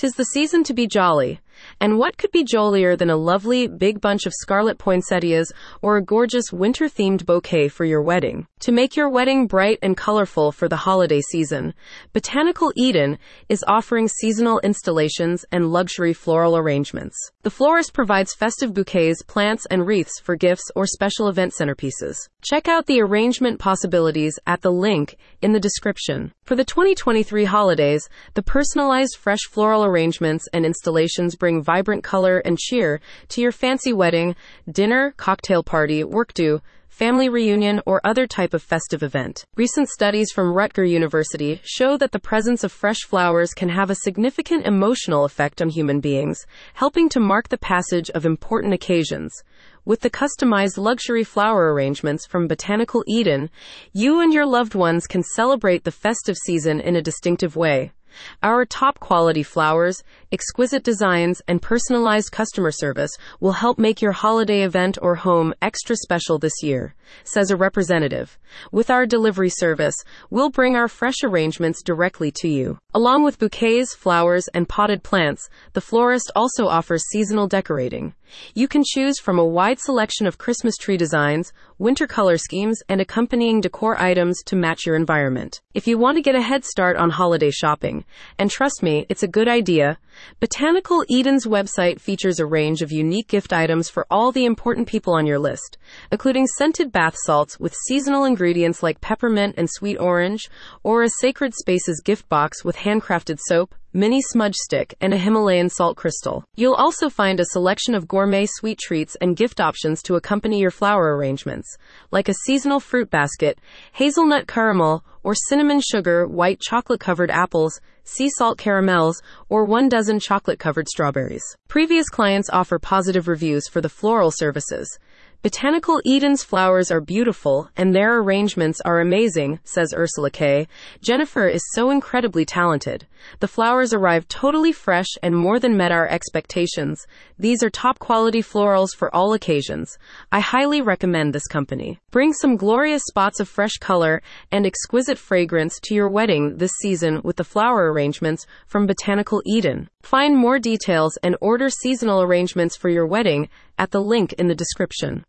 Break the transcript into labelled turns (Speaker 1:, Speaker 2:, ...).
Speaker 1: Tis the season to be jolly. And what could be jollier than a lovely big bunch of scarlet poinsettias or a gorgeous winter themed bouquet for your wedding? To make your wedding bright and colorful for the holiday season, Botanical Eden is offering seasonal installations and luxury floral arrangements. The florist provides festive bouquets, plants, and wreaths for gifts or special event centerpieces. Check out the arrangement possibilities at the link in the description. For the 2023 holidays, the personalized fresh floral arrangements and installations bring vibrant color and cheer to your fancy wedding, dinner, cocktail party, work do, family reunion, or other type of festive event. Recent studies from Rutger University show that the presence of fresh flowers can have a significant emotional effect on human beings, helping to mark the passage of important occasions. With the customized luxury flower arrangements from Botanical Eden, you and your loved ones can celebrate the festive season in a distinctive way. Our top quality flowers, exquisite designs, and personalized customer service will help make your holiday event or home extra special this year, says a representative. With our delivery service, we'll bring our fresh arrangements directly to you. Along with bouquets, flowers, and potted plants, the florist also offers seasonal decorating. You can choose from a wide selection of Christmas tree designs, winter color schemes, and accompanying decor items to match your environment. If you want to get a head start on holiday shopping, and trust me, it's a good idea, Botanical Eden's website features a range of unique gift items for all the important people on your list, including scented bath salts with seasonal ingredients like peppermint and sweet orange, or a Sacred Spaces gift box with handcrafted soap, mini smudge stick, and a Himalayan salt crystal. You'll also find a selection of gourmet sweet treats and gift options to accompany your flower arrangements, like a seasonal fruit basket, hazelnut caramel, or cinnamon sugar white chocolate covered apples, sea salt caramels, or one dozen chocolate covered strawberries. Previous clients offer positive reviews for the floral services. Botanical Eden's flowers are beautiful and their arrangements are amazing, says Ursula Kay. Jennifer is so incredibly talented. The flowers arrived totally fresh and more than met our expectations. These are top quality florals for all occasions. I highly recommend this company. Bring some glorious spots of fresh color and exquisite fragrance to your wedding this season with the flower arrangements from Botanical Eden. Find more details and order seasonal arrangements for your wedding at the link in the description.